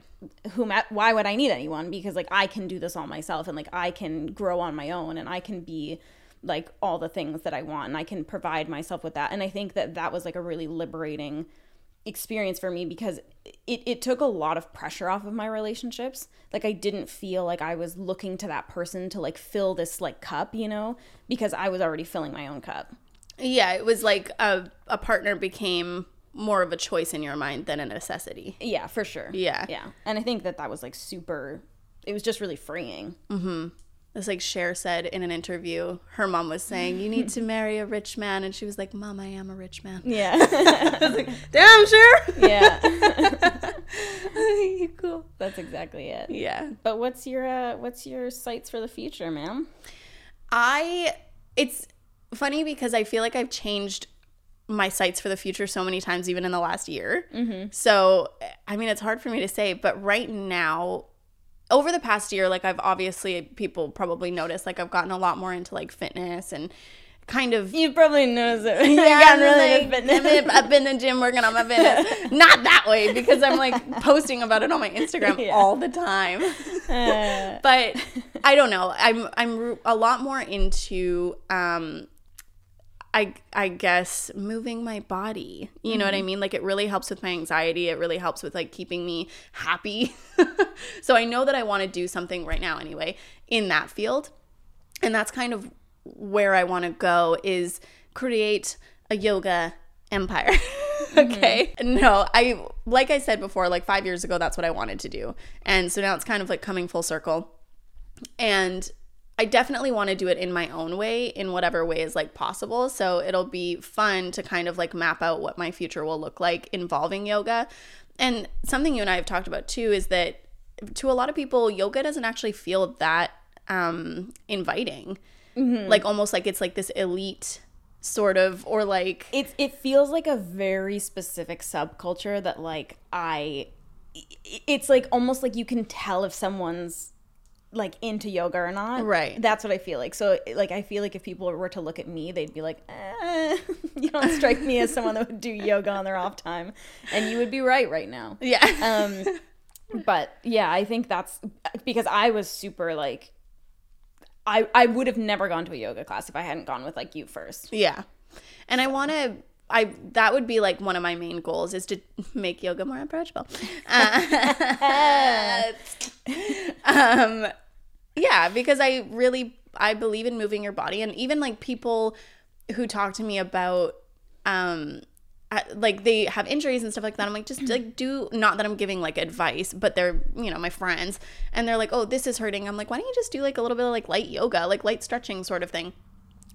whom why would I need anyone because like I can do this all myself and like I can grow on my own and I can be like all the things that I want and I can provide myself with that. And I think that that was like a really liberating experience for me because it, it took a lot of pressure off of my relationships. Like I didn't feel like I was looking to that person to like fill this like cup you know because I was already filling my own cup. Yeah, it was like a a partner became more of a choice in your mind than a necessity. yeah for sure. Yeah. yeah. And I think that that was like super it was just really freeing mm-hmm. It's like Cher said in an interview, her mom was saying, You need to *laughs* marry a rich man. And she was like, Mom, I am a rich man. yeah *laughs* like, Damn, Cher. yeah you *laughs* cool. That's exactly it. Yeah. But what's your uh, what's your sights for the future, ma'am? I, it's funny because I feel like I've changed my sights for the future so many times, even in the last year. So, I mean, it's hard for me to say, but right now, over the past year, like I've obviously, people probably noticed, like I've gotten a lot more into like fitness and kind of You probably noticed it. *laughs* yeah, I'm really like, I'm in- I've been in the gym working on my fitness. *laughs* Not that way because I'm like posting about it on my Instagram Yeah. all the time. Uh, *laughs* But I don't know. I'm I'm a lot more into um I I guess moving my body. You know what I mm-hmm. mean? Like it really helps with my anxiety. It really helps with like keeping me happy. *laughs* so I know that I want to do something right now anyway in that field. And that's kind of where I want to go is create a yoga empire. *laughs* Mm-hmm. okay. No, I like I said before like 5 years ago that's what I wanted to do. And so now it's kind of like coming full circle. And I definitely want to do it in my own way, in whatever way is like possible. So it'll be fun to kind of like map out what my future will look like involving yoga. And something you and I have talked about too is that to a lot of people, yoga doesn't actually feel that um, inviting. Like almost like it's like this elite sort of, or like, it's it feels like a very specific subculture that like i- it's like almost like you can tell if someone's like into yoga or not. Right. That's what I feel like. So like I feel like if people were to look at me, they'd be like, eh, *laughs* you don't strike me as someone that would do *laughs* yoga on their off time. And you would be right right now. yeah. Um but yeah, I think that's because I was super like I I would have never gone to a yoga class if I hadn't gone with like you first. Yeah. And I want to I that would be like one of my main goals is to make yoga more approachable. *laughs* Uh, um yeah, because I really I believe in moving your body and even like people who talk to me about um like they have injuries and stuff like that. I'm like, just like do not that I'm giving like advice, but they're you know my friends, and they're like, oh, this is hurting. I'm like, why don't you just do like a little bit of like light yoga, like light stretching sort of thing.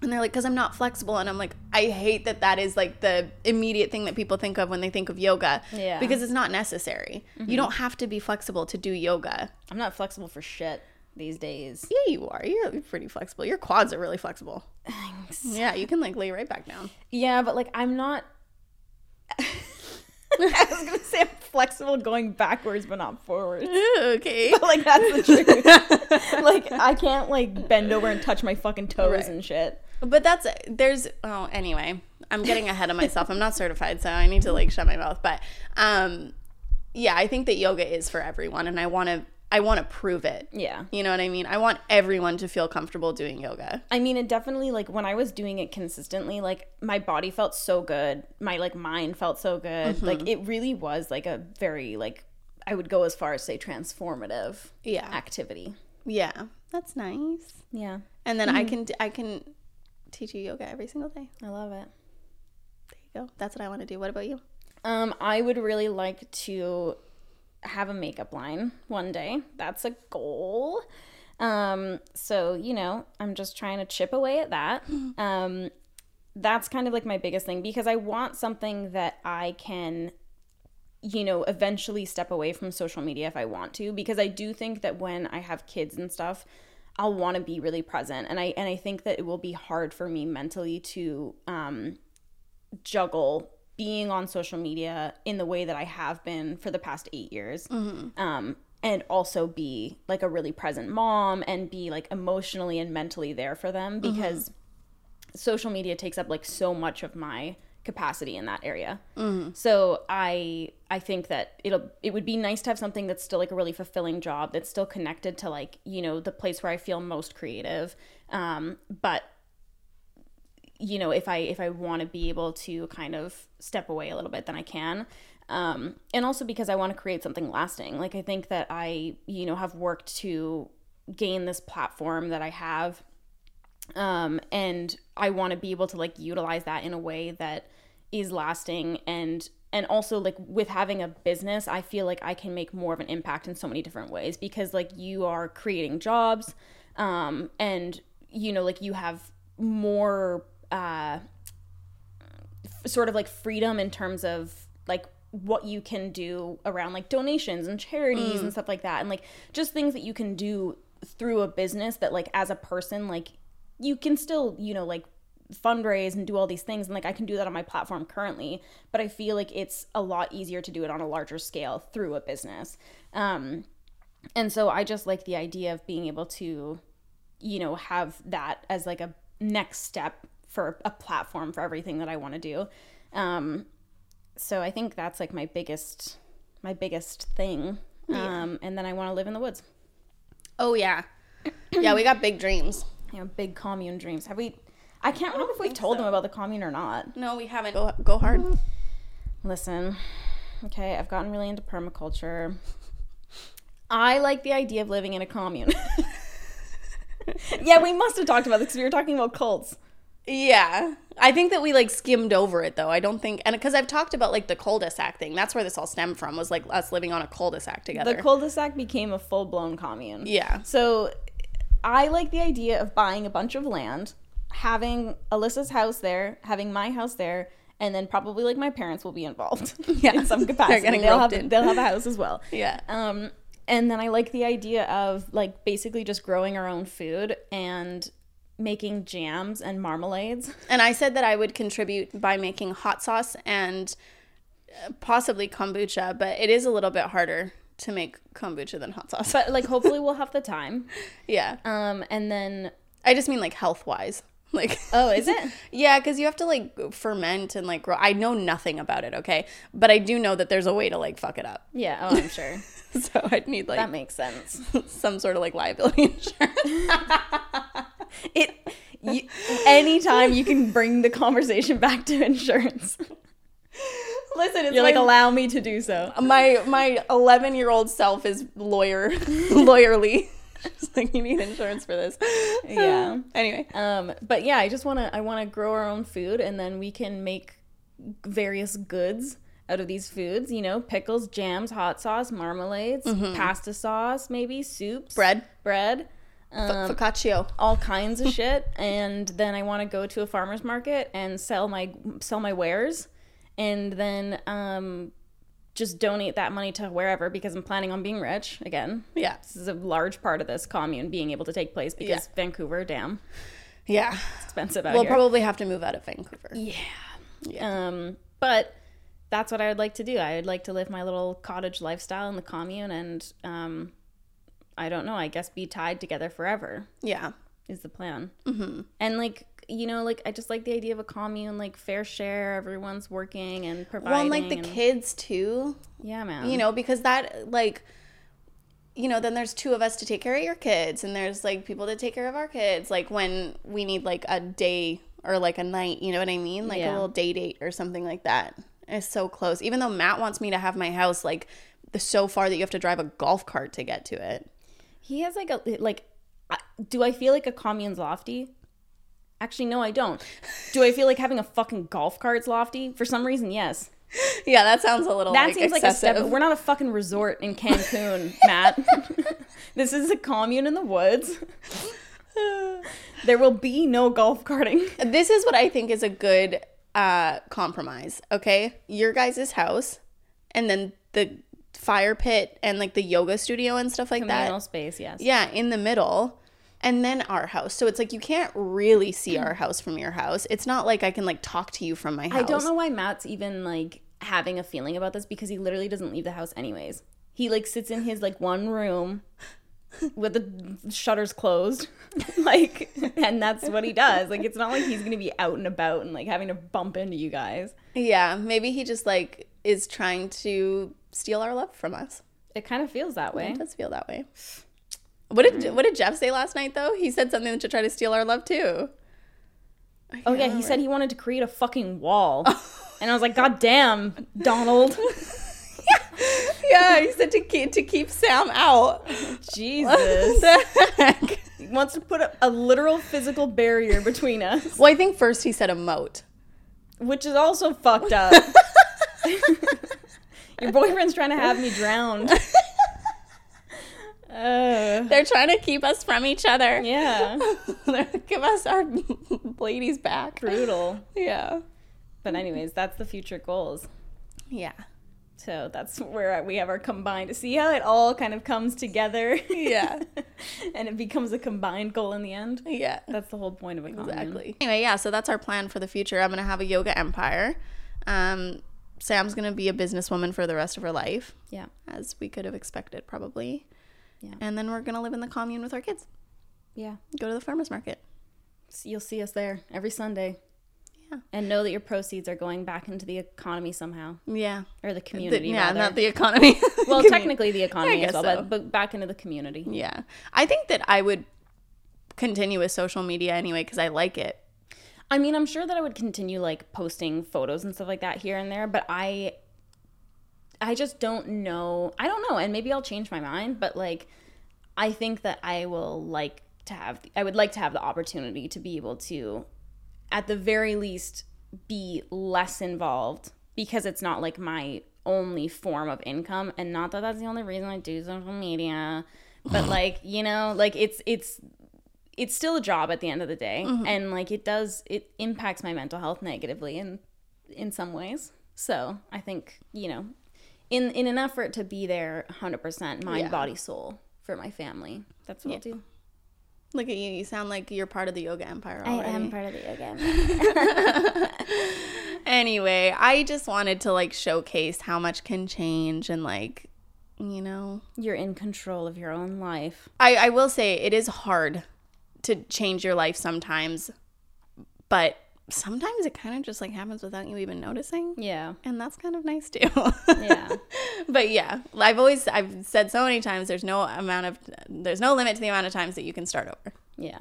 And they're like, because I'm not flexible. And I'm like, I hate that that is like the immediate thing that people think of when they think of yoga. Yeah. Because it's not necessary. You don't have to be flexible to do yoga. I'm not flexible for shit these days. Yeah, you are. You're pretty flexible. Your quads are really flexible. Thanks. Yeah, you can like lay right back down. Yeah, but like I'm not. *laughs* I was gonna say I'm flexible going backwards, but not forwards. okay. *laughs* But like that's the truth. *laughs* like I can't like bend over and touch my fucking toes Right. and shit. But that's there's oh anyway, I'm getting ahead of myself. I'm not certified, so I need to like shut my mouth. But um yeah, I think that yoga is for everyone and I want to I want to prove it. Yeah. You know what I mean? I want everyone to feel comfortable doing yoga. I mean, it definitely like when I was doing it consistently, like my body felt so good, my like mind felt so good. Like it really was like a very like I would go as far as say transformative Yeah. activity. Yeah. That's nice. Yeah, And then I can I can teach you yoga every single day. I love it. There you go. That's what I want to do. What about you? Um, I would really like to have a makeup line one day. That's a goal. Um, so you know, I'm just trying to chip away at that. *laughs* Um, that's kind of like my biggest thing because I want something that I can you know, eventually step away from social media if I want to because I do think that when I have kids and stuff, I'll want to be really present and I and I think that it will be hard for me mentally to um juggle being on social media in the way that I have been for the past 8 years. Um and also be like a really present mom and be like emotionally and mentally there for them because social media takes up like so much of my capacity in that area. So I I think that it'll it would be nice to have something that's still like a really fulfilling job that's still connected to like you know the place where I feel most creative. Um, but you know if I if I want to be able to kind of step away a little bit, then I can. Um, and also because I want to create something lasting. Like I think that I you know have worked to gain this platform that I have um and i want to be able to like utilize that in a way that is lasting and and also like with having a business i feel like i can make more of an impact in so many different ways because like you are creating jobs um and you know like you have more uh f- sort of like freedom in terms of like what you can do around like donations and charities and stuff like that. And like just things that you can do through a business that like as a person like you can still you know like fundraise and do all these things. And like I can do that on my platform currently but I feel like it's a lot easier to do it on a larger scale through a business. Um and so I just like the idea of being able to you know have that as like a next step for a platform for everything that I want to do. Um, so I think that's like my biggest my biggest thing. Um, and then I want to live in the woods. Oh yeah, yeah. We got big dreams. You know, big commune dreams. Have we? I can't remember if we've told them about the commune or not. No, we haven't. Go, go hard. Listen, okay, I've gotten really into permaculture. I like the idea of living in a commune. *laughs* yeah, we must have talked about this because we were talking about cults. Yeah. I think that we like skimmed over it though. I don't think, and because I've talked about like the cul-de-sac thing, that's where this all stemmed from. Was like us living on a cul-de-sac together. The cul-de-sac became a full-blown commune. yeah. So I like the idea of buying a bunch of land, having Alyssa's house there, having my house there, and then probably like my parents will be involved *laughs* Yeah. in some *laughs* capacity. getting they'll have in. they'll have a house as well. *laughs* Yeah. Um, and then I like the idea of like basically just growing our own food and making jams and marmalades. *laughs* And I said that I would contribute by making hot sauce and uh, possibly kombucha, but it is a little bit harder to make kombucha than hot sauce. But like *laughs* hopefully we'll have the time. yeah. Um, and then I just mean like health wise. *laughs* Like oh, is it? Yeah, because you have to like ferment and like grow. I know nothing about it, okay, but I do know that there's a way to like fuck it up. Yeah. Oh, I'm sure So I'd need like that makes sense. some sort of like liability insurance. It. You, anytime you can bring the conversation back to insurance, Listen, it's you're like allow me to do so. my my 11 year old self is lawyer *laughs* lawyerly. Just like you need insurance for this. Yeah. *sighs* Anyway, Um, but yeah, I just want to I want to grow our own food and then we can make various goods out of these foods, you know, pickles, jams, hot sauce, marmalades, pasta sauce, maybe soups, bread, bread, um, focaccia. all kinds of shit *laughs* and then I want to go to a farmer's market and sell my sell my wares and then um just donate that money to wherever because I'm planning on being rich again. Yeah, This is a large part of this commune being able to take place because Yeah. Vancouver, damn, yeah. expensive out We'll here. probably have to move out of Vancouver. Yeah. Um, but that's what I would like to do. I would like to live my little cottage lifestyle in the commune, and um, I don't know. I guess be tied together forever Yeah, is the plan. Mm-hmm. And like you know, like I just like the idea of a commune, like fair share. Everyone's working and providing. well, and like the and- kids too. yeah, man. you know because that like you know then there's two of us to take care of your kids and there's like people to take care of our kids like when we need like a day or like a night you know what i mean like a little day date or something like that it's so close even though matt wants me to have my house like the so far that you have to drive a golf cart to get to it he has like a like. Do I feel like a commune's lofty? Actually, no, I don't. Do I feel like having a fucking golf cart's lofty? For some reason, yes. yeah that sounds a little That like, seems like a step. excessive. We're not a fucking resort in Cancun, *laughs* Matt. *laughs* this is a commune in the woods. *laughs* there will be no golf carting. this is what I think is a good uh, compromise. Okay, your guys' house, and then the fire pit and like the yoga studio and stuff like Communal that. space, yes. Yeah, in the middle, and then our house. So it's like you can't really see our *clears throat* house from your house. It's not like I can like talk to you from my house. I don't know why Matt's even like having a feeling about this because he literally doesn't leave the house anyways. He like sits in his like one room with the shutters closed. *laughs* like and that's what he does. Like it's not like he's going to be out and about and like having to bump into you guys. Yeah, maybe he just like is trying to steal our love from us. It kind of feels that way. It does feel that way. What did what did Jeff say last night though? He said something to try to steal our love too. Oh yeah, he said he wanted to create a fucking wall. *laughs* And I was like, God damn, Donald. *laughs* Yeah, yeah, he said to keep to keep Sam out. Jesus. the heck? He wants to put a, a literal physical barrier between us, Well, I think first he said a moat. which is also fucked up. *laughs* Your boyfriend's trying to have me drowned. *laughs* Uh, They're trying to keep us from each other. yeah, *laughs* Give us our *laughs* ladies back. brutal. Yeah. But anyways, that's the future goals. Yeah. So that's where we have our combined. See how it all kind of comes together. Yeah. and it becomes a combined goal in the end. Yeah. That's the whole point of commune. Exactly. Anyway, yeah, so that's our plan for the future. I'm going to have a yoga empire. Um, Sam's going to be a businesswoman for the rest of her life, Yeah. as we could have expected, probably. Yeah. And then we're going to live in the commune with our kids, Yeah. go to the farmer's market. You'll see us there every Sunday. Yeah. And know that your proceeds are going back into the economy somehow. Yeah. Or the The- community. yeah, rather. not the economy. *laughs* well, *laughs* technically the economy as well, so. but, but back into the community. Yeah. I think that I would continue with social media anyway because I like it. I mean, I'm sure that I would continue like posting photos and stuff like that here and there, but I I just don't know. I don't know, and maybe I'll change my mind, but like I think that I will like to have I would like to have the opportunity to be able to at the very least be less involved because it's not like my only form of income and not that that's the only reason I do social media but *sighs* like you know like it's it's it's still a job at the end of the day mm-hmm. and like it does it impacts my mental health negatively in in some ways so i think you know in in an effort to be there 100% mind Yeah. body soul for my family that's what i'll do Look at you. You sound like you're part of the yoga empire I am part of the yoga *laughs* empire. *laughs* Anyway, I just wanted to like showcase how much can change and like, you know, you're in control of your own life I, I will say it is hard to change your life sometimes, but sometimes it kind of just like happens without you even noticing. yeah And that's kind of nice too. yeah *laughs* but yeah, I've always I've said so many times there's no amount of there's no limit to the amount of times that you can start over. yeah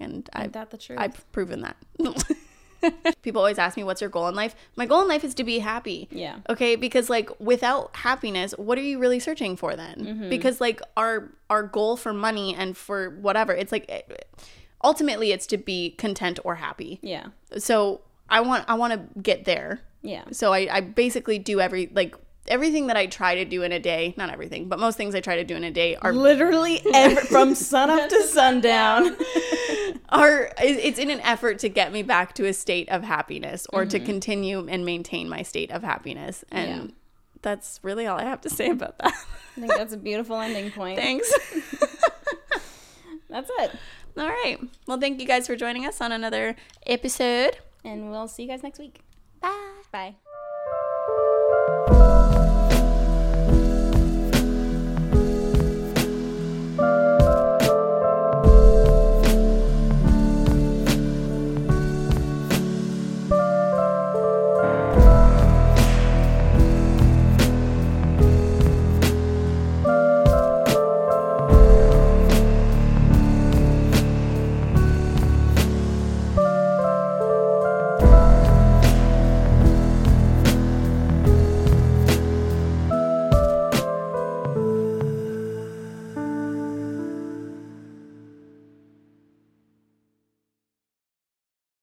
And Ain't I've that the truth I've proven that. *laughs* *laughs* People always ask me what's your goal in life? My goal in life is to be happy. Yeah. Okay, because like without happiness, what are you really searching for then? Mm-hmm. Because like our our goal for money and for whatever, it's like ultimately it's to be content or happy. yeah So I want I want to get there. yeah So I, I basically do every like everything that I try to do in a day, not everything, but most things I try to do in a day are literally every, from *laughs* sun up to sundown *laughs* are it's in an effort to get me back to a state of happiness or to mm-hmm. continue and maintain my state of happiness. And Yeah. that's really all I have to say about that. i think that's a beautiful ending point Thanks. that's it all right. Well, thank you guys for joining us on another episode. and we'll see you guys next week Bye. bye